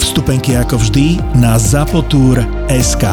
Vstupenky ako vždy na zapotur.sk.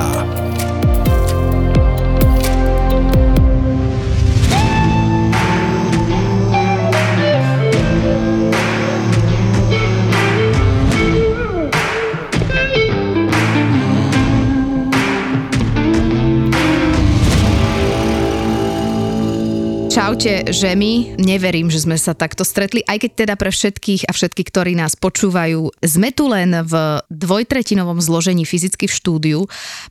Čaute, žemi. Neverím, že sme sa takto stretli, aj keď teda pre všetkých a všetky, ktorí nás počúvajú, sme tu len v dvojtretinovom zložení fyzicky v štúdiu,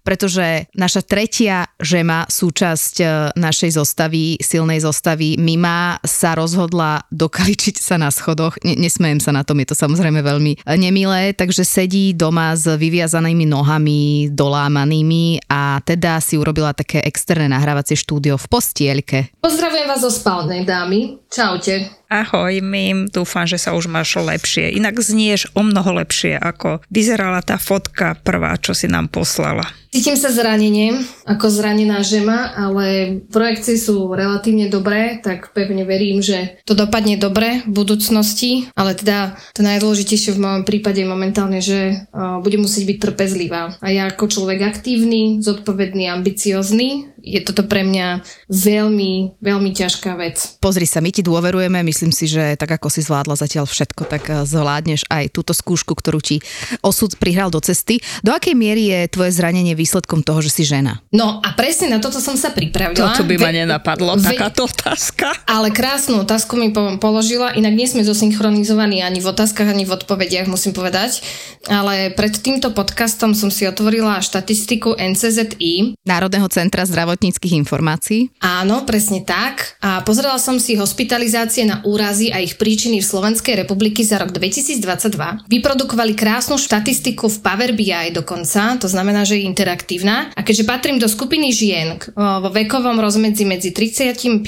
pretože naša tretia žema, súčasť e, našej zostavy, silnej zostavy, Mima, sa rozhodla dokaličiť sa na schodoch. Ne, nesmejem sa na tom, je to samozrejme veľmi nemilé, takže sedí doma s vyviazanými nohami, dolámanými a teda si urobila také externé nahrávacie štúdio v postielke. Pozdravujem vás zo spálnej dámy. Čaute. Ahoj, Mim, dúfam, že sa už máš lepšie. Inak znieš o mnoho lepšie, ako vyzerala tá fotka prvá, čo si nám poslala. Cítim sa zranenie, ako zranená žema, ale projekcie sú relatívne dobré, tak pevne verím, že to dopadne dobre v budúcnosti, ale teda to najdôležitejšie v mojom prípade je momentálne, že uh, budem musieť byť trpezlivá. A ja ako človek aktívny, zodpovedný, ambiciozný, je toto pre mňa veľmi, veľmi ťažká vec. Pozri sa, my ti dôverujeme, myslím si, že tak ako si zvládla zatiaľ všetko, tak eh, zvládneš aj túto skúšku, ktorú ti osud prihral do cesty. Do akej miery je tvoje zranenie výsledkom toho, že si žena? No a presne na toto som sa pripravila. Toto by ma nenapadlo, ve, takáto otázka. Ale krásnu otázku mi položila, inak nie sme zosynchronizovaní ani v otázkach, ani v odpovediach, musím povedať. Ale pred týmto podcastom som si otvorila štatistiku NCZI. Národného centra zdravotníckých informácií. Áno, presne tak. A pozrela som si hospitalizácie na úrazy a ich príčiny v Slovenskej republiky za rok 2022. Vyprodukovali krásnu štatistiku v Power BI dokonca, to znamená, že je interaktívna. A keďže patrím do skupiny žien vo vekovom rozmedzi medzi 35.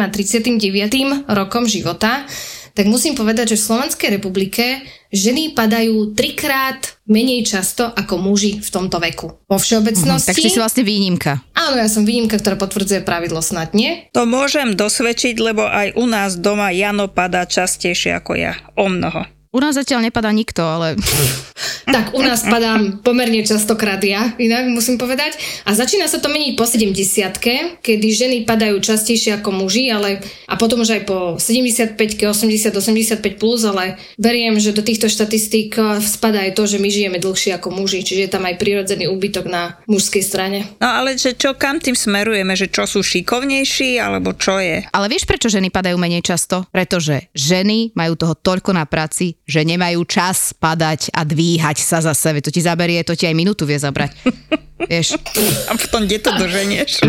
a 39. rokom života, tak musím povedať, že v Slovenskej republike ženy padajú trikrát menej často ako muži v tomto veku. Vo všeobecnosti... Mhm, tak si vlastne výnimka. Áno, ja som výnimka, ktorá potvrdzuje pravidlo snad, nie? To môžem dosvedčiť, lebo aj u nás doma Jano padá častejšie ako ja. O mnoho. U nás zatiaľ nepadá nikto, ale... tak u nás padám pomerne častokrát ja, inak musím povedať. A začína sa to meniť po 70 kedy ženy padajú častejšie ako muži, ale a potom už aj po 75 80, 85 plus, ale veriem, že do týchto štatistík eh, spadá aj to, že my žijeme dlhšie ako muži, čiže je tam aj prirodzený úbytok na mužskej strane. No ale že čo, kam tým smerujeme, že čo sú šikovnejší, alebo čo je? Ale vieš, prečo ženy padajú menej často? Pretože ženy majú toho toľko na práci, že nemajú čas padať a dvíhať sa za sebe. To ti zaberie, to ti aj minútu vie zabrať. Vieš? A potom kde to doženieš?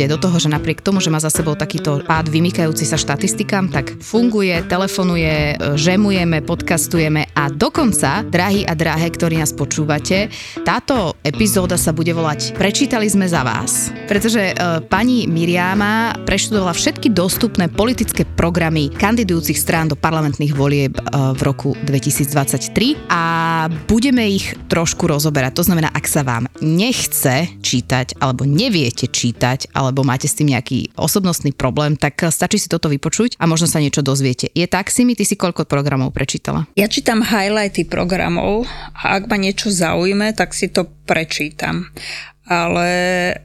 Aj do toho, že napriek tomu, že má za sebou takýto pád vymykajúci sa štatistikám, tak funguje, telefonuje, e, žemujeme, podcastujeme a dokonca, drahí a drahé, ktorí nás počúvate, táto epizóda sa bude volať Prečítali sme za vás. Pretože e, pani Miriama preštudovala všetky dostupné politické programy kandidujúcich strán do parlamentných volieb e, v roku 2023 a budeme ich trošku rozoberať. To znamená, ak sa vám nechce čítať alebo neviete čítať, alebo máte s tým nejaký osobnostný problém, tak stačí si toto vypočuť a možno sa niečo dozviete. Je tak si ty si koľko programov prečítala? Ja čítam highlighty programov a ak ma niečo zaujme, tak si to prečítam ale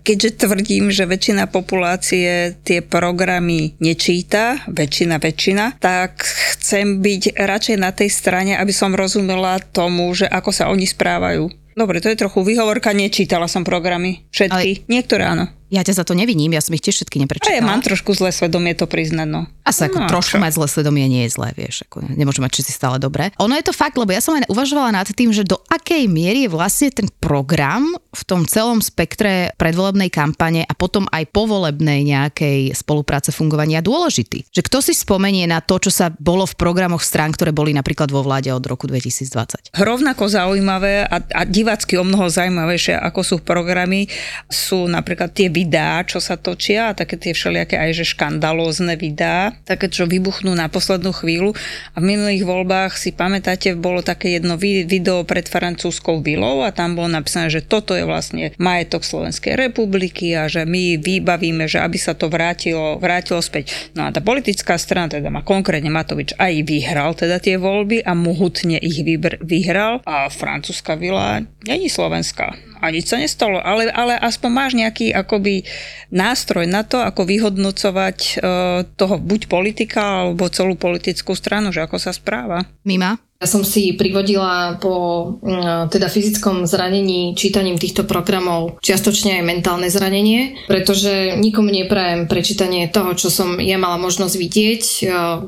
keďže tvrdím, že väčšina populácie tie programy nečíta, väčšina, väčšina, tak chcem byť radšej na tej strane, aby som rozumela tomu, že ako sa oni správajú. Dobre, to je trochu výhovorka, nečítala som programy. Všetky, ale... niektoré áno. Ja ťa za to neviním, ja som ich tiež všetky A neprečítala. ja mám trošku zlé svedomie to priznať, no. Asi ako No, trošku čo? mať zlé svedomie nie je zlé, vieš, ako nemôže mať všetci stále dobré. Ono je to fakt, lebo ja som aj uvažovala nad tým, že do akej miery je vlastne ten program v tom celom spektre predvolebnej kampane a potom aj povolebnej nejakej spolupráce fungovania dôležitý. Že kto si spomenie na to, čo sa bolo v programoch strán, ktoré boli napríklad vo vláde od roku 2020. Rovnako zaujímavé a, a divácky o mnoho zaujímavejšie, ako sú programy, sú napríklad tie videá, čo sa točia, a také tie všelijaké aj že škandalózne videá, také, čo vybuchnú na poslednú chvíľu. A v minulých voľbách si pamätáte, bolo také jedno vi- video pred francúzskou vilou a tam bolo napísané, že toto je vlastne majetok Slovenskej republiky a že my vybavíme, že aby sa to vrátilo, vrátilo späť. No a tá politická strana, teda má konkrétne Matovič, aj vyhral teda tie voľby a mohutne ich vybr- vyhral a francúzska vila není slovenská. A nič sa nestalo, ale, ale aspoň máš nejaký akoby nástroj na to, ako vyhodnocovať e, toho buď politika alebo celú politickú stranu, že ako sa správa. Mima? Ja som si privodila po mm, teda fyzickom zranení čítaním týchto programov čiastočne aj mentálne zranenie, pretože nikomu neprajem prečítanie toho, čo som ja mala možnosť vidieť. E,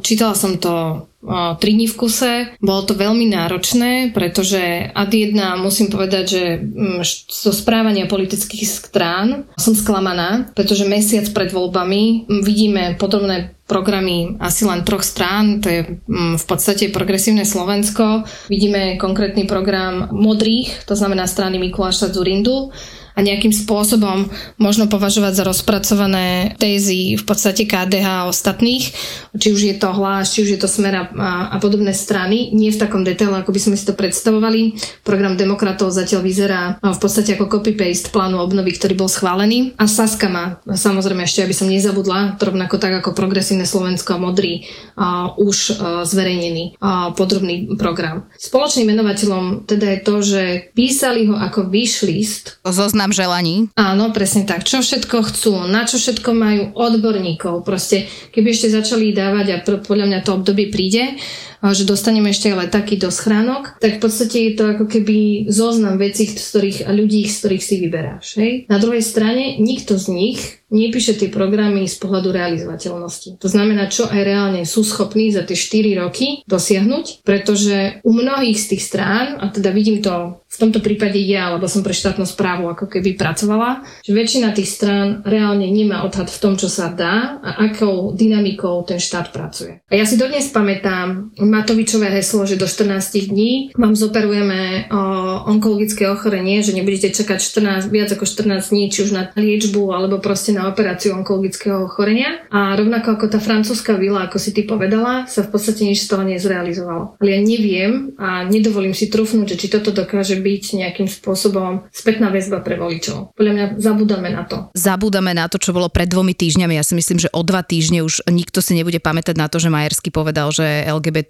Čítala som to e, tri dní v kuse. Bolo to veľmi náročné, pretože ad jedna musím povedať, že mm, zo správania politických strán som sklamaná, pretože mesiac pred voľbami mm, vidíme podobné programy asi len troch strán, to je mm, v podstate progresívne Slovensko. Vidíme konkrétny program modrých, to znamená strany Mikuláša Zurindu a nejakým spôsobom možno považovať za rozpracované tézy v podstate KDH a ostatných, či už je to hlas, či už je to smer a, a, podobné strany, nie v takom detaile, ako by sme si to predstavovali. Program demokratov zatiaľ vyzerá v podstate ako copy-paste plánu obnovy, ktorý bol schválený. A Saska má, samozrejme ešte, aby som nezabudla, rovnako tak ako progresívne Slovensko a modrý, a, už zverejnený a, podrobný program. Spoločným menovateľom teda je to, že písali ho ako wishlist Zoznam želaní. Áno, presne tak. Čo všetko chcú, na čo všetko majú odborníkov. Proste, keby ešte začali dávať a podľa mňa to obdobie príde, že dostaneme ešte ale taký do schránok, tak v podstate je to ako keby zoznam vecí, z ktorých, a ľudí, z ktorých si vyberáš. Hej? Na druhej strane, nikto z nich nepíše tie programy z pohľadu realizovateľnosti. To znamená, čo aj reálne sú schopní za tie 4 roky dosiahnuť, pretože u mnohých z tých strán, a teda vidím to v tomto prípade ja, lebo som pre štátnu správu ako keby pracovala, že väčšina tých strán reálne nemá odhad v tom, čo sa dá a akou dynamikou ten štát pracuje. A ja si dodnes pamätám Matovičové heslo, že do 14 dní vám zoperujeme o, onkologické ochorenie, že nebudete čakať 14, viac ako 14 dní, či už na liečbu alebo proste na operáciu onkologického ochorenia. A rovnako ako tá francúzska vila, ako si ty povedala, sa v podstate nič z toho nezrealizovalo. Ale ja neviem a nedovolím si trúfnúť, že či toto dokáže byť nejakým spôsobom spätná väzba pre voličov. Podľa mňa zabúdame na to. Zabúdame na to, čo bolo pred dvomi týždňami. Ja si myslím, že o dva týždne už nikto si nebude pamätať na to, že Majersky povedal, že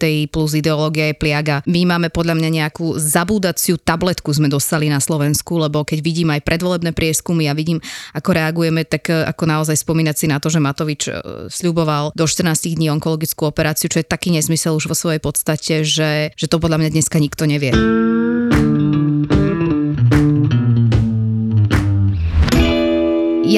LGBTI plus ideológia je pliaga. My máme podľa mňa nejakú zabúdaciu tabletku sme dostali na Slovensku, lebo keď vidím aj predvolebné prieskumy a vidím, ako reagujeme, tak e, ako naozaj spomínať si na to, že Matovič e, sľuboval do 14 dní onkologickú operáciu, čo je taký nezmysel už vo svojej podstate, že, že to podľa mňa dneska nikto nevie.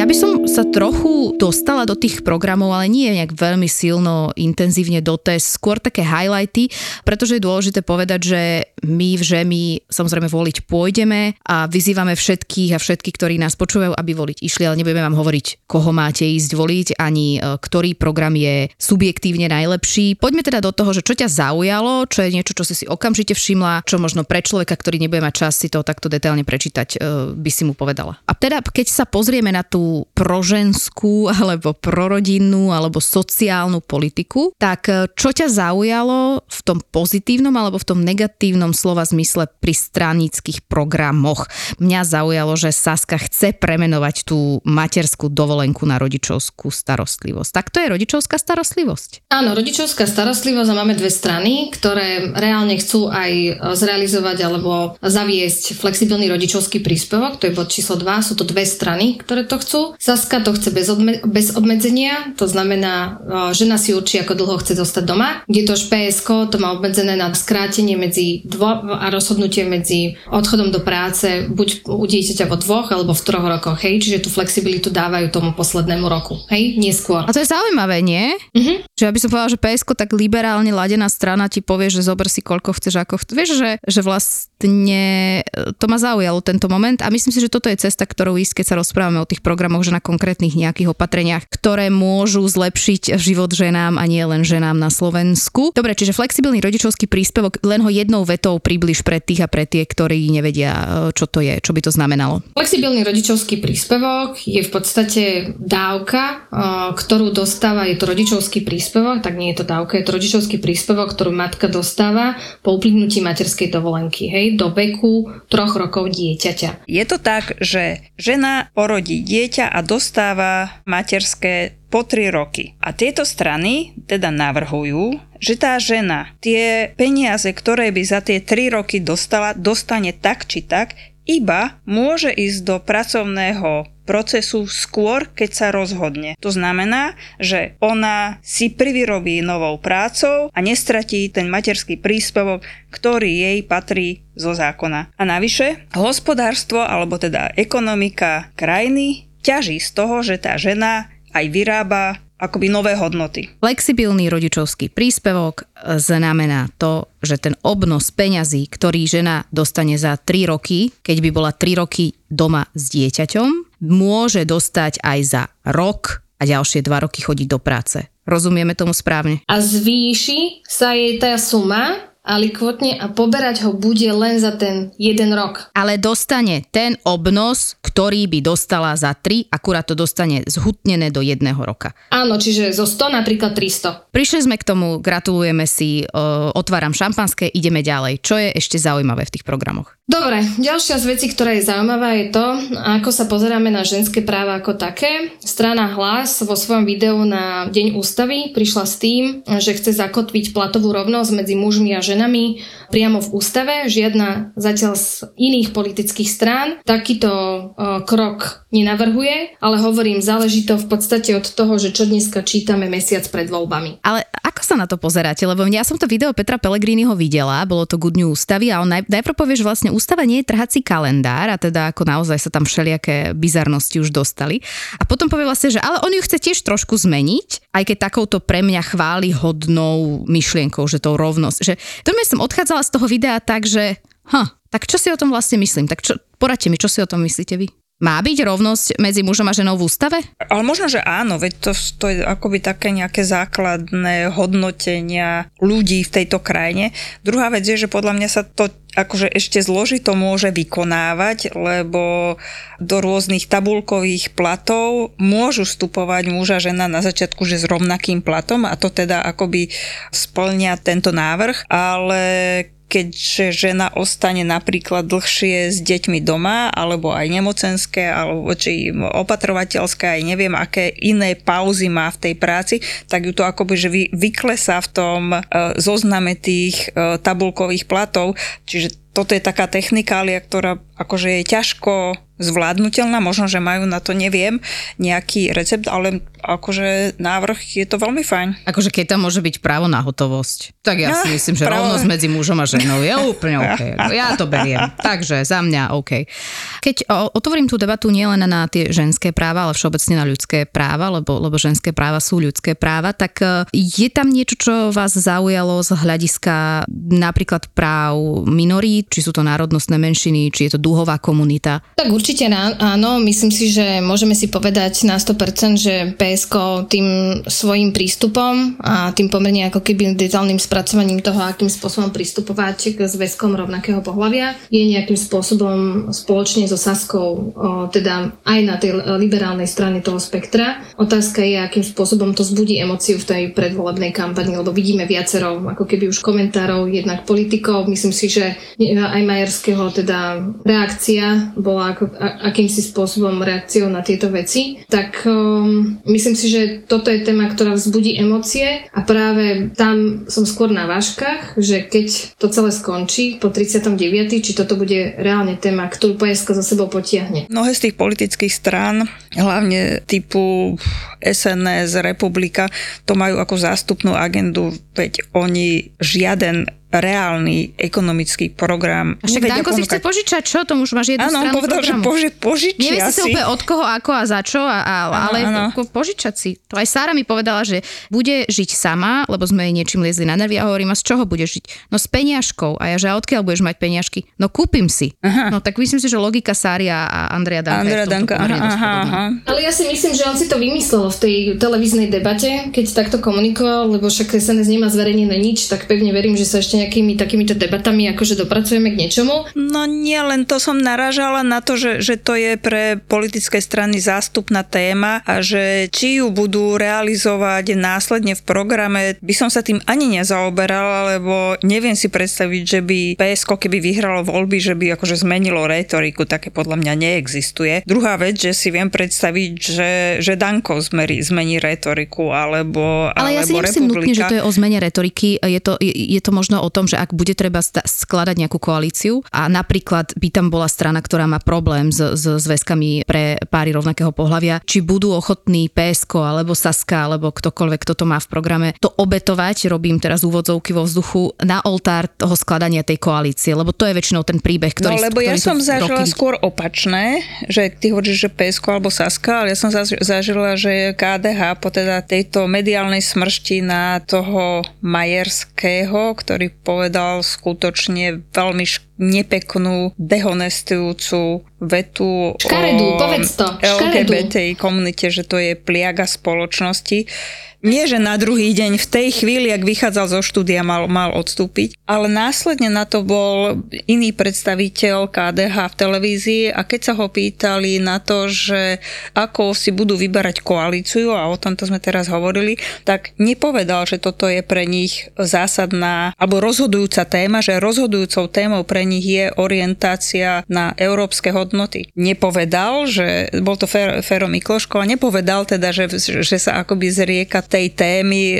Ja by som sa trochu dostala do tých programov, ale nie nejak veľmi silno, intenzívne do test, skôr také highlighty, pretože je dôležité povedať, že my v Žemi samozrejme voliť pôjdeme a vyzývame všetkých a všetky, ktorí nás počúvajú, aby voliť išli, ale nebudeme vám hovoriť, koho máte ísť voliť, ani e, ktorý program je subjektívne najlepší. Poďme teda do toho, že čo ťa zaujalo, čo je niečo, čo si si okamžite všimla, čo možno pre človeka, ktorý nebude mať čas si to takto detailne prečítať, e, by si mu povedala. A teda, keď sa pozrieme na tú proženskú alebo prorodinnú alebo sociálnu politiku, tak e, čo ťa zaujalo v tom pozitívnom alebo v tom negatívnom slova zmysle pri stranických programoch? Mňa zaujalo, že Saska chce premenovať tú materskú dovolenku na rodičovskú starostlivosť. Tak to je rodičovská starostlivosť. Áno, rodičovská starostlivosť a máme dve strany, ktoré reálne chcú aj e, zrealizovať alebo zaviesť flexibilný rodičovský príspevok, to je bod číslo 2, sú to dve strany, ktoré to chcú. Slovensku. Saska to chce bez, odme- bez obmedzenia, to znamená, žena si určí, ako dlho chce zostať doma. Kdežto PSK to má obmedzené na skrátenie medzi dvo- a rozhodnutie medzi odchodom do práce buď u dieťaťa vo dvoch alebo v troch rokoch, hej, čiže tú flexibilitu dávajú tomu poslednému roku, hej, neskôr. A to je zaujímavé, nie? Mhm. Že ja by som povedala, že PSK tak liberálne ladená strana ti povie, že zober si koľko chceš, ako chceš. Vieš, že, že vlastne e, to ma zaujalo tento moment a myslím si, že toto je cesta, ktorou ísť, keď sa rozprávame o tých programoch, že na konkrétnych nejakých opatreniach, ktoré môžu zlepšiť život ženám a nie len ženám na Slovensku. Dobre, čiže flexibilný rodičovský príspevok, len ho jednou vetou približ pre tých a pre tie, ktorí nevedia, e, čo to je, čo by to znamenalo. Flexibilný rodičovský príspevok je v podstate dávka, e, ktorú dostáva, je to rodičovský príspevok, tak nie je to dávka, je to rodičovský príspevok, ktorú matka dostáva po uplynutí materskej dovolenky, hej, do veku troch rokov dieťaťa. Je to tak, že žena porodí dieťa a dostáva materské po 3 roky. A tieto strany teda navrhujú, že tá žena tie peniaze, ktoré by za tie 3 roky dostala, dostane tak či tak, iba môže ísť do pracovného procesu skôr, keď sa rozhodne. To znamená, že ona si privyrobí novou prácou a nestratí ten materský príspevok, ktorý jej patrí zo zákona. A navyše, hospodárstvo alebo teda ekonomika krajiny ťaží z toho, že tá žena aj vyrába akoby nové hodnoty. Flexibilný rodičovský príspevok znamená to, že ten obnos peňazí, ktorý žena dostane za 3 roky, keď by bola 3 roky doma s dieťaťom, môže dostať aj za rok a ďalšie 2 roky chodiť do práce. Rozumieme tomu správne? A zvýši sa jej tá suma, alikvotne a poberať ho bude len za ten jeden rok. Ale dostane ten obnos, ktorý by dostala za 3, akurát to dostane zhutnené do jedného roka. Áno, čiže zo 100 napríklad 300. Prišli sme k tomu, gratulujeme si, uh, otváram šampanské, ideme ďalej. Čo je ešte zaujímavé v tých programoch? Dobre, ďalšia z vecí, ktorá je zaujímavá, je to, ako sa pozeráme na ženské práva ako také. Strana Hlas vo svojom videu na Deň ústavy prišla s tým, že chce zakotviť platovú rovnosť medzi mužmi a ženami priamo v ústave. Žiadna zatiaľ z iných politických strán takýto uh, krok nenavrhuje, ale hovorím, záleží to v podstate od toho, že čo dneska čítame mesiac pred voľbami. Ale ako sa na to pozeráte? Lebo ja som to video Petra Pellegriniho videla, bolo to Good News ústavy a on naj, najprv povie, že vlastne ústava nie je trhací kalendár a teda ako naozaj sa tam všelijaké bizarnosti už dostali. A potom povie vlastne, že ale on ju chce tiež trošku zmeniť, aj keď takouto pre mňa chváli hodnou myšlienkou, že to rovnosť. Že to som odchádzala z toho videa tak, že ha, tak čo si o tom vlastne myslím? Tak čo, poradte mi, čo si o tom myslíte vy? Má byť rovnosť medzi mužom a ženou v ústave? Ale možno, že áno, veď to, to je akoby také nejaké základné hodnotenia ľudí v tejto krajine. Druhá vec je, že podľa mňa sa to akože ešte zložito môže vykonávať, lebo do rôznych tabulkových platov môžu vstupovať muž a žena na začiatku, že s rovnakým platom a to teda akoby splňa tento návrh, ale keďže žena ostane napríklad dlhšie s deťmi doma, alebo aj nemocenské, alebo či opatrovateľské, aj neviem, aké iné pauzy má v tej práci, tak ju to akoby že vy, vyklesá v tom uh, zozname tých uh, tabulkových platov. Čiže toto je taká technikália, ktorá akože je ťažko zvládnutelná, možno, že majú na to, neviem, nejaký recept, ale akože návrh je to veľmi fajn. Akože keď tam môže byť právo na hotovosť, tak ja si myslím, že právo... rovnosť medzi mužom a ženou je úplne OK. Ja to beriem. Takže za mňa OK. Keď otvorím tú debatu nielen na tie ženské práva, ale všeobecne na ľudské práva, lebo, lebo ženské práva sú ľudské práva, tak e, je tam niečo, čo vás zaujalo z hľadiska napríklad práv minorít, či sú to národnostné menšiny, či je to dúhová komunita? Tak určite áno, myslím si, že môžeme si povedať na 100%, že PSK tým svojim prístupom a tým pomerne ako keby detailným spracovaním toho, akým spôsobom pristupovať k zväzkom rovnakého pohľavia, je nejakým spôsobom spoločne so Saskou, teda aj na tej liberálnej strane toho spektra. Otázka je, akým spôsobom to zbudí emociu v tej predvolebnej kampani, lebo vidíme viacero ako keby už komentárov, jednak politikov. Myslím si, že aj Majerského teda reakcia bola ako, a, akýmsi spôsobom reakciou na tieto veci, tak um, myslím si, že toto je téma, ktorá vzbudí emócie a práve tam som skôr na váškach, že keď to celé skončí po 39., či toto bude reálne téma, ktorú PSK za sebou potiahne. Mnohé z tých politických strán, hlavne typu SNS, Republika, to majú ako zástupnú agendu, veď oni žiaden reálny ekonomický program. A však Danko si chce požičať, čo? To už máš jednu Áno, on povedal, programu. že poži, požičia Nevie si. úplne od koho, ako a za čo, a, a, ano, ale ano. požičať si. To aj Sára mi povedala, že bude žiť sama, lebo sme jej niečím liezli na nervy a hovorím, a z čoho bude žiť? No s peniažkou. A ja, že a odkiaľ budeš mať peniažky? No kúpim si. Aha. No tak myslím si, že logika Sária a Andrea Danka Andrea Danka, aha, aha, aha. Ale ja si myslím, že on si to vymyslel v tej televíznej debate, keď takto komunikoval, lebo však SNS nemá zverejnené nič, tak pevne verím, že sa ešte nejakými takýmito debatami akože dopracujeme k niečomu? No nie, len to som naražala na to, že, že to je pre politické strany zástupná téma a že či ju budú realizovať následne v programe, by som sa tým ani nezaoberala, lebo neviem si predstaviť, že by PSK, keby vyhralo voľby, že by akože zmenilo retoriku, také podľa mňa neexistuje. Druhá vec, že si viem predstaviť, že, že Danko zmeri, zmení retoriku, alebo Ale ja si nemyslím nutne, že to je o zmene retoriky, je to, je, je to možno o tom, že ak ak bude treba skladať nejakú koalíciu a napríklad by tam bola strana, ktorá má problém s, s zväzkami pre páry rovnakého pohľavia, či budú ochotní PSK alebo Saska alebo ktokoľvek, kto to má v programe, to obetovať, robím teraz úvodzovky vo vzduchu, na oltár toho skladania tej koalície, lebo to je väčšinou ten príbeh, ktorý... No lebo ktorý ja som zažila roky... skôr opačné, že ty hovoríš, že PSK alebo Saska, ale ja som zažila, že KDH po teda tejto mediálnej smršti na toho Majerského, ktorý povedal, skutočne veľmi šk- nepeknú, dehonestujúcu vetu Škaredu, o povedz to. LGBT komunite, že to je pliaga spoločnosti nie, že na druhý deň, v tej chvíli, ak vychádzal zo štúdia, mal, mal odstúpiť, ale následne na to bol iný predstaviteľ KDH v televízii a keď sa ho pýtali na to, že ako si budú vyberať koalíciu, a o tomto sme teraz hovorili, tak nepovedal, že toto je pre nich zásadná alebo rozhodujúca téma, že rozhodujúcou témou pre nich je orientácia na európske hodnoty. Nepovedal, že bol to Fero Mikloško a nepovedal teda, že, že sa akoby zrieka tej témy e,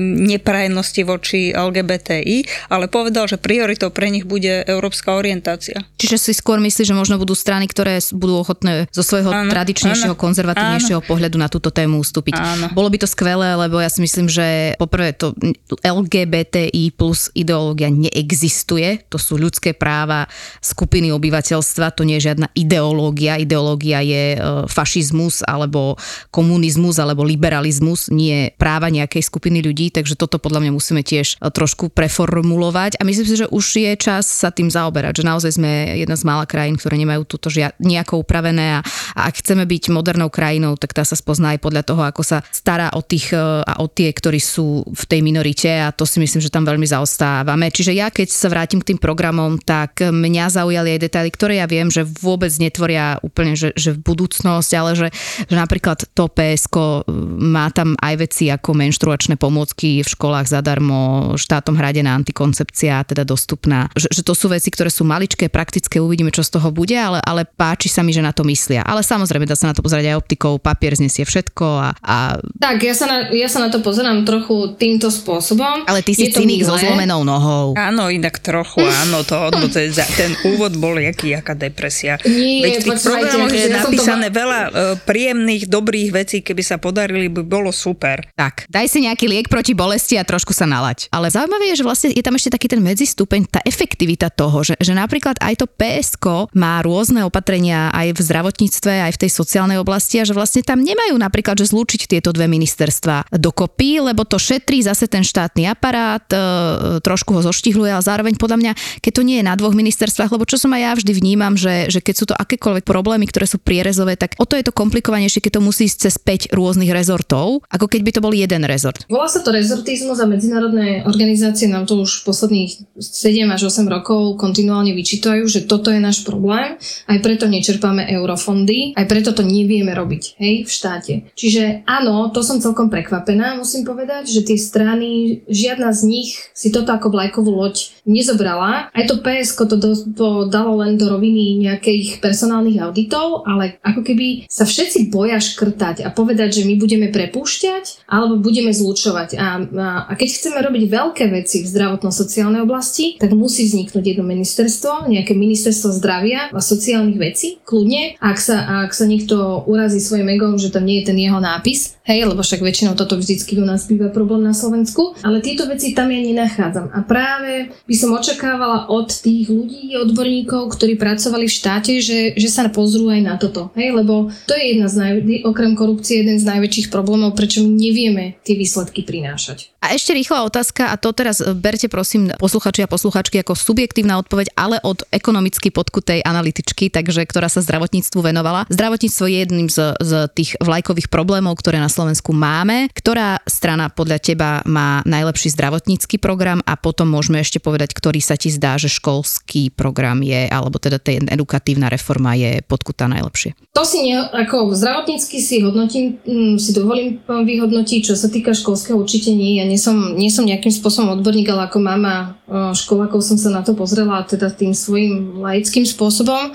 neprajnosti voči LGBTI, ale povedal, že prioritou pre nich bude európska orientácia. Čiže si skôr myslíš, že možno budú strany, ktoré budú ochotné zo svojho áno, tradičnejšieho, áno, konzervatívnejšieho áno. pohľadu na túto tému ustúpiť. Áno. Bolo by to skvelé, lebo ja si myslím, že poprvé to LGBTI plus ideológia neexistuje. To sú ľudské práva skupiny obyvateľstva, to nie je žiadna ideológia. Ideológia je e, fašizmus alebo komunizmus alebo liberalizmus nie práva nejakej skupiny ľudí, takže toto podľa mňa musíme tiež e, trošku preformulovať a myslím si, že už je čas sa tým zaoberať, že naozaj sme jedna z mála krajín, ktoré nemajú túto žia- nejako upravené a, a ak chceme byť modernou krajinou, tak tá sa spozná aj podľa toho, ako sa stará o tých e, a o tie, ktorí sú v tej minorite a to si myslím, že tam veľmi zaostávame. Čiže ja keď sa vrátim k tým programom, tak mňa zaujali aj detaily, ktoré ja viem, že vôbec netvoria úplne, že, že v budúcnosť, ale že, že napríklad to PSK má tam aj veci ako menštruačné pomôcky v školách zadarmo, štátom hradená antikoncepcia, teda dostupná. Že, že to sú veci, ktoré sú maličké, praktické, uvidíme, čo z toho bude, ale, ale páči sa mi, že na to myslia. Ale samozrejme, dá sa na to pozrieť aj optikou, papier znesie všetko a... a... Tak, ja sa, na, ja sa na to pozerám trochu týmto spôsobom. Ale ty si cynik so zlomenou nohou. Áno, inak trochu, áno, to, to, to ten úvod bol jaký, aká depresia. Nie, Veď v tých programoch je ja napísané to... veľa uh, príjemných, dobrých vecí, keby sa podarili, by bolo super. Tak, daj si nejaký liek proti bolesti a trošku sa nalať. Ale zaujímavé je, že vlastne je tam ešte taký ten medzistupeň, tá efektivita toho, že, že napríklad aj to PSK má rôzne opatrenia aj v zdravotníctve, aj v tej sociálnej oblasti a že vlastne tam nemajú napríklad, že zlúčiť tieto dve ministerstva dokopy, lebo to šetrí zase ten štátny aparát, e, trošku ho zoštihluje, ale zároveň podľa mňa, keď to nie je na dvoch ministerstvách, lebo čo som aj ja vždy vnímam, že, že keď sú to akékoľvek problémy, ktoré sú prierezové, tak o to je to komplikovanejšie, keď to musí ísť cez 5 rôznych rezortov, ako keď by to bol jeden rezort. Volá sa to rezortizmus a medzinárodné organizácie nám to už posledných 7 až 8 rokov kontinuálne vyčítajú, že toto je náš problém, aj preto nečerpáme eurofondy, aj preto to nevieme robiť, hej, v štáte. Čiže áno, to som celkom prekvapená, musím povedať, že tie strany, žiadna z nich si toto ako vlajkovú loď nezobrala aj to PSK to, do, to dalo len do roviny nejakých personálnych auditov, ale ako keby sa všetci boja škrtať a povedať, že my budeme prepúšťať alebo budeme zlučovať. A, a, a keď chceme robiť veľké veci v zdravotno-sociálnej oblasti, tak musí vzniknúť jedno ministerstvo, nejaké ministerstvo zdravia a sociálnych vecí, kľudne, ak sa, ak sa niekto urazí svojim egom, že tam nie je ten jeho nápis, hej, lebo však väčšinou toto vždycky u nás býva problém na Slovensku, ale tieto veci tam ja nenachádzam. A práve by som očakávala od tých ľudí, odborníkov, ktorí pracovali v štáte, že, že sa pozrú aj na toto, hej, lebo to je jedna z naj, okrem korupcie jeden z najväčších problémov, prečo my nevieme tie výsledky prinášať. A ešte rýchla otázka, a to teraz berte prosím posluchači a posluchačky ako subjektívna odpoveď, ale od ekonomicky podkutej analytičky, takže ktorá sa zdravotníctvu venovala. Zdravotníctvo je jedným z, z tých vlajkových problémov, ktoré na Slovensku máme. Ktorá strana podľa teba má najlepší zdravotnícky program a potom môžeme ešte povedať, ktorý sa ti zdá, že školský program je, alebo teda tá edukatívna reforma je podkutá najlepšie. To si ne, ako zdravotnícky si hodnotím, mm, si dovolím vyhodnotiť, čo sa týka školského určite nie. Ja nie som, nie som nejakým spôsobom odborník, ale ako mama školákov som sa na to pozrela teda tým svojim laickým spôsobom.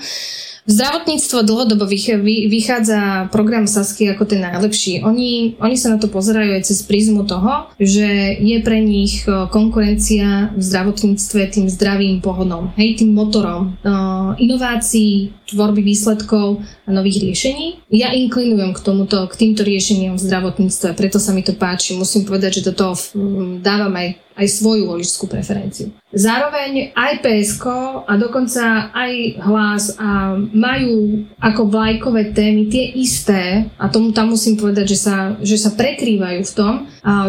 Zdravotníctvo dlhodobo vychádza program Sasky ako ten najlepší. Oni, oni sa na to pozerajú aj cez prízmu toho, že je pre nich konkurencia v zdravotníctve tým zdravým pohodom, hej, tým motorom inovácií, tvorby výsledkov a nových riešení. Ja inklinujem k tomuto, k týmto riešeniam v zdravotníctve, preto sa mi to páči. Musím povedať, že do toho dávam aj, aj svoju voličskú preferenciu. Zároveň aj PSK a dokonca aj hlas a majú ako vlajkové témy tie isté, a tomu tam musím povedať, že sa, že sa prekrývajú v tom,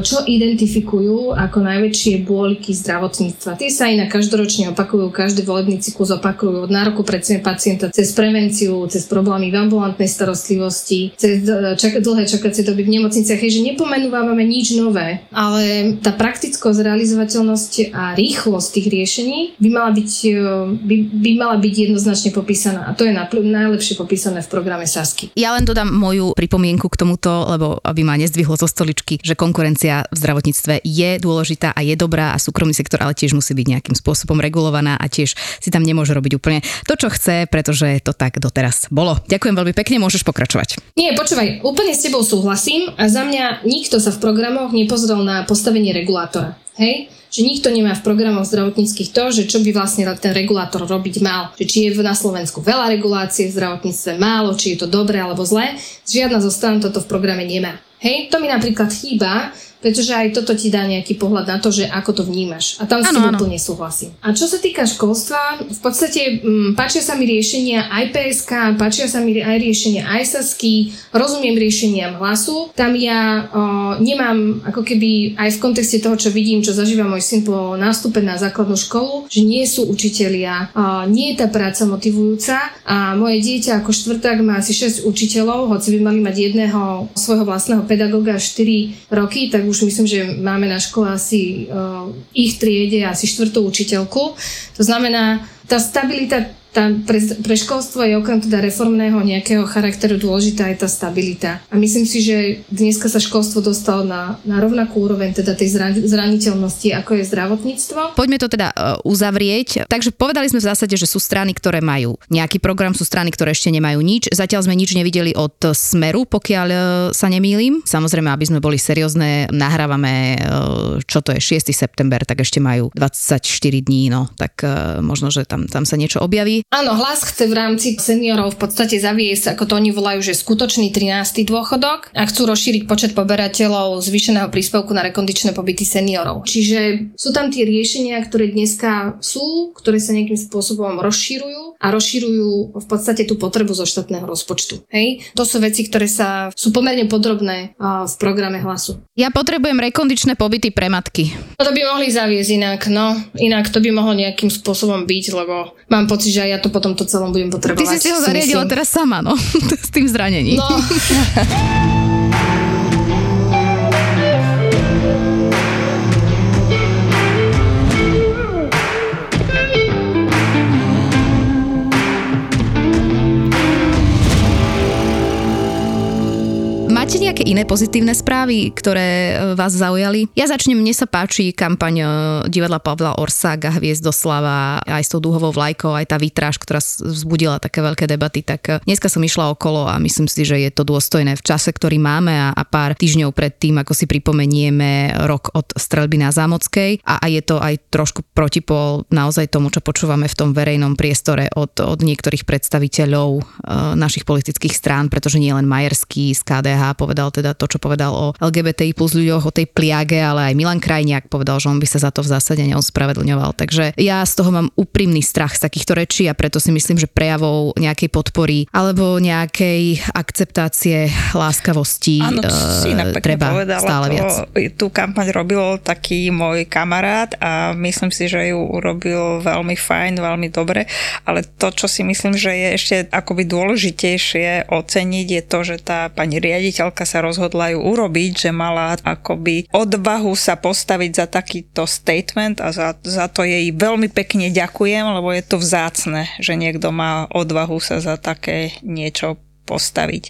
čo identifikujú ako najväčšie bôľky zdravotníctva. Tie sa inak každoročne opakujú, každý volebný cyklus opakujú od nároku pre pacienta cez prevenciu, cez problémy v ambulantnej starostlivosti, cez e, čak, dlhé čakacie doby v nemocniciach, že nepomenúvame nič nové, ale tá praktickosť, realizovateľnosť a rýchlosť tých riešení by mala byť, e, by, by mala byť jednoznačne popísaná. A to je najlepšie popísané v programe Sasky. Ja len dodám moju pripomienku k tomuto, lebo aby ma nezdvihlo zo stoličky, že konkurencia v zdravotníctve je dôležitá a je dobrá a súkromný sektor ale tiež musí byť nejakým spôsobom regulovaná a tiež si tam nemôže robiť úplne to, čo chce, pretože to tak doteraz bolo. Ďakujem veľmi pekne, môžeš pokračovať. Nie, počúvaj, úplne s tebou súhlasím a za mňa nikto sa v programoch nepozrel na postavenie regulátora. Hej? že nikto nemá v programoch zdravotníckých to, že čo by vlastne ten regulátor robiť mal. Že či je na Slovensku veľa regulácie v zdravotníctve, málo, či je to dobré alebo zlé. Žiadna zo stran toto v programe nemá. Hej, to mi napríklad chýba, pretože aj toto ti dá nejaký pohľad na to, že ako to vnímaš. A tam s tým úplne súhlasím. A čo sa týka školstva, v podstate m, mm, páčia sa mi riešenia aj PSK, páčia sa mi aj riešenia aj SASKY, rozumiem riešeniam hlasu. Tam ja o, nemám ako keby aj v kontexte toho, čo vidím, čo zažíva môj syn po nástupe na základnú školu, že nie sú učitelia, o, nie je tá práca motivujúca a moje dieťa ako štvrták má asi 6 učiteľov, hoci by mali mať jedného svojho vlastného pedagóga 4 roky, tak už myslím, že máme na škole asi uh, ich triede asi štvrtú učiteľku. To znamená, tá stabilita tá, pre, pre školstvo je okrem teda reformného nejakého charakteru dôležitá aj tá stabilita. A myslím si, že dneska sa školstvo dostalo na, na rovnakú úroveň teda tej zraniteľnosti, ako je zdravotníctvo. Poďme to teda e, uzavrieť. Takže povedali sme v zásade, že sú strany, ktoré majú nejaký program, sú strany, ktoré ešte nemajú nič. Zatiaľ sme nič nevideli od Smeru, pokiaľ e, sa nemýlim. Samozrejme, aby sme boli seriózne, nahrávame, e, čo to je, 6. september, tak ešte majú 24 dní, no tak možno, že tam, tam sa niečo objaví. Áno, hlas chce v rámci seniorov v podstate zaviesť, ako to oni volajú, že skutočný 13. dôchodok a chcú rozšíriť počet poberateľov zvýšeného príspevku na rekondičné pobyty seniorov. Čiže sú tam tie riešenia, ktoré dneska sú, ktoré sa nejakým spôsobom rozšírujú a rozšírujú v podstate tú potrebu zo štátneho rozpočtu. Hej? To sú veci, ktoré sa sú pomerne podrobné v programe hlasu. Ja potrebujem rekondičné pobyty pre matky. No to by mohli zaviesť inak, no. Inak to by mohlo nejakým spôsobom byť, lebo mám pocit, že ja to potom to celom budem potrebovať. Ty si si ho zariadila teraz sama, no, s tým zranením. No. nejaké iné pozitívne správy, ktoré e, vás zaujali? Ja začnem, mne sa páči kampaň e, divadla Pavla Orsága, Hviezdoslava, aj s tou dúhovou vlajkou, aj tá výtraž, ktorá vzbudila také veľké debaty, tak e, dneska som išla okolo a myslím si, že je to dôstojné v čase, ktorý máme a, a pár týždňov pred tým, ako si pripomenieme rok od streľby na Zámockej a, a je to aj trošku protipol naozaj tomu, čo počúvame v tom verejnom priestore od, od niektorých predstaviteľov e, našich politických strán, pretože nie len Majerský z KDH povedal teda to, čo povedal o LGBTI plus ľuďoch, o tej pliage, ale aj Milan Krajniak povedal, že on by sa za to v zásade neospravedlňoval. Takže ja z toho mám úprimný strach z takýchto rečí a preto si myslím, že prejavou nejakej podpory alebo nejakej akceptácie láskavosti Áno, uh, treba povedala, stále to, viac. Tú kampaň robil taký môj kamarát a myslím si, že ju urobil veľmi fajn, veľmi dobre, ale to, čo si myslím, že je ešte akoby dôležitejšie oceniť je to, že tá pani riaditeľka sa rozhodla ju urobiť, že mala akoby odvahu sa postaviť za takýto statement a za, za to jej veľmi pekne ďakujem, lebo je to vzácne, že niekto má odvahu sa za také niečo postaviť.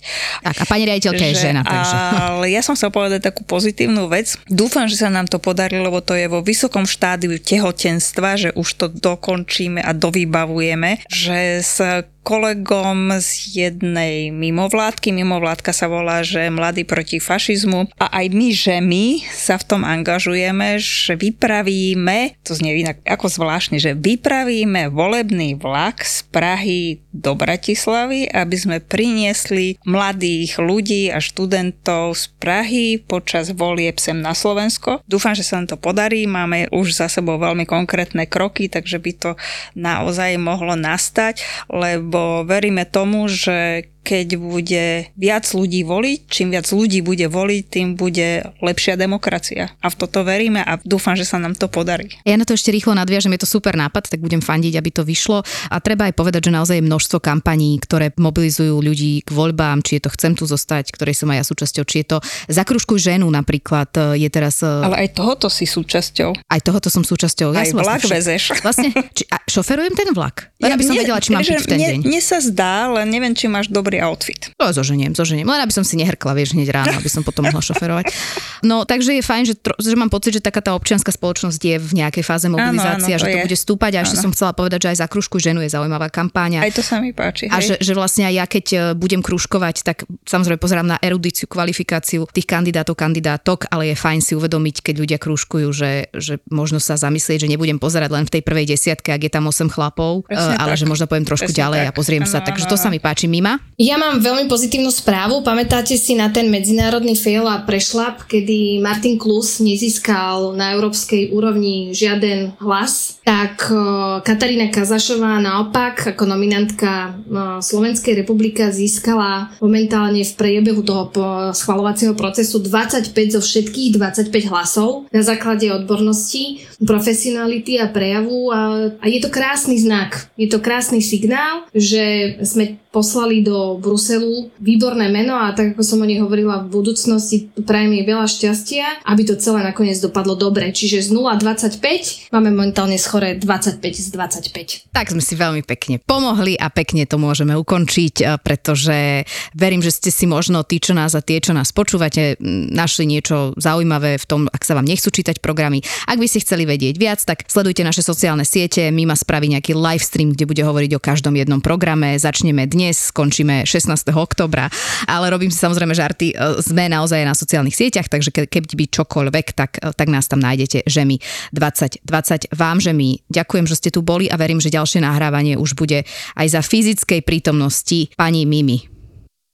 Tak a pani riaditeľka je žena, takže. Ale ja som chcel povedať takú pozitívnu vec. Dúfam, že sa nám to podarí, lebo to je vo vysokom štádiu tehotenstva, že už to dokončíme a dovybavujeme, že s kolegom z jednej mimovládky. Mimovládka sa volá, že Mladí proti fašizmu. A aj my, že my sa v tom angažujeme, že vypravíme, to znie inak ako zvláštne, že vypravíme volebný vlak z Prahy do Bratislavy, aby sme priniesli mladých ľudí a študentov z Prahy počas volieb sem na Slovensko. Dúfam, že sa nám to podarí. Máme už za sebou veľmi konkrétne kroky, takže by to naozaj mohlo nastať, lebo lebo veríme tomu, že keď bude viac ľudí voliť, čím viac ľudí bude voliť, tým bude lepšia demokracia. A v toto veríme a dúfam, že sa nám to podarí. Ja na to ešte rýchlo nadviažem, je to super nápad, tak budem fandiť, aby to vyšlo. A treba aj povedať, že naozaj je množstvo kampaní, ktoré mobilizujú ľudí k voľbám, či je to chcem tu zostať, ktorej som aj ja súčasťou, či je to zakružkuj ženu napríklad, je teraz... E, Ale aj tohoto si súčasťou. Aj tohoto som súčasťou. Ja aj som vlak vlastne, vezeš. Vlastne, či, a šoferujem ten vlak? Ja, aby som vedela, či mám v ten mne, deň. Mne sa zdá, len neviem, či máš dobrý outfit. To zoženiem, zoženiem. Len aby som si nehrkla, vieš, hneď ráno, aby som potom mohla šoferovať. No, takže je fajn, že, tro, že mám pocit, že taká tá občianská spoločnosť je v nejakej fáze mobilizácie, áno, áno, to že to je. bude stúpať. A ešte som chcela povedať, že aj za kružku ženu je zaujímavá kampáňa. Aj to sa mi páči. A že, že vlastne aj ja, keď e, budem kružkovať, tak samozrejme pozerám na erudíciu, kvalifikáciu tých kandidátov, kandidátok, ale je fajn si uvedomiť, keď ľudia krúžkujú, že, že možno sa zamyslieť, že nebudem pozerať len v tej prvej desiatke, ak je tam 8 chlapov, e, Presne ale tak. že možno poviem trošku Presne ďalej tak. a pozriem ano, sa. Takže to sa mi páči. Mima? Ja mám veľmi pozitívnu správu. Pamätáte si na ten medzinárodný fail a prešlap, kedy Martin Klus nezískal na európskej úrovni žiaden hlas? Tak Katarína Kazašová naopak ako nominantka Slovenskej republika získala momentálne v priebehu toho schvalovacieho procesu 25 zo všetkých 25 hlasov na základe odbornosti, profesionality a prejavu a, a je to krásny znak. Je to krásny signál, že sme poslali do Bruselu výborné meno a tak ako som o nej hovorila v budúcnosti, prajem jej veľa šťastia, aby to celé nakoniec dopadlo dobre. Čiže z 0,25 máme momentálne schore 25 z 25. Tak sme si veľmi pekne pomohli a pekne to môžeme ukončiť, eh, pretože verím, že ste si možno tí, čo nás a tie, čo nás počúvate, našli niečo zaujímavé v tom, ak sa vám nechcú čítať programy. Ak by ste chceli vedieť viac, tak sledujte naše sociálne siete. Mima spraví nejaký live stream, kde bude hovoriť o každom jednom programe. Začneme dnes dnes, skončíme 16. oktobra, ale robím si samozrejme žarty, e, sme naozaj na sociálnych sieťach, takže ke, keď by čokoľvek, tak, e, tak nás tam nájdete, že my 2020 vám, že my ďakujem, že ste tu boli a verím, že ďalšie nahrávanie už bude aj za fyzickej prítomnosti pani Mimi.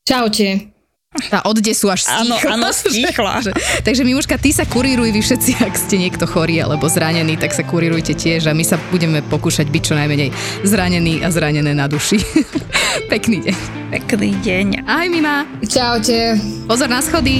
Čaute. Tá od desu až stíchla. Áno, áno, stíchla. Takže Mimuška, ty sa kuríruj vy všetci, ak ste niekto chorý alebo zranený, tak sa kurírujte tiež a my sa budeme pokúšať byť čo najmenej zranený a zranené na duši. Pekný deň. Pekný deň. Ahoj Mima. Čaute. Pozor na schody.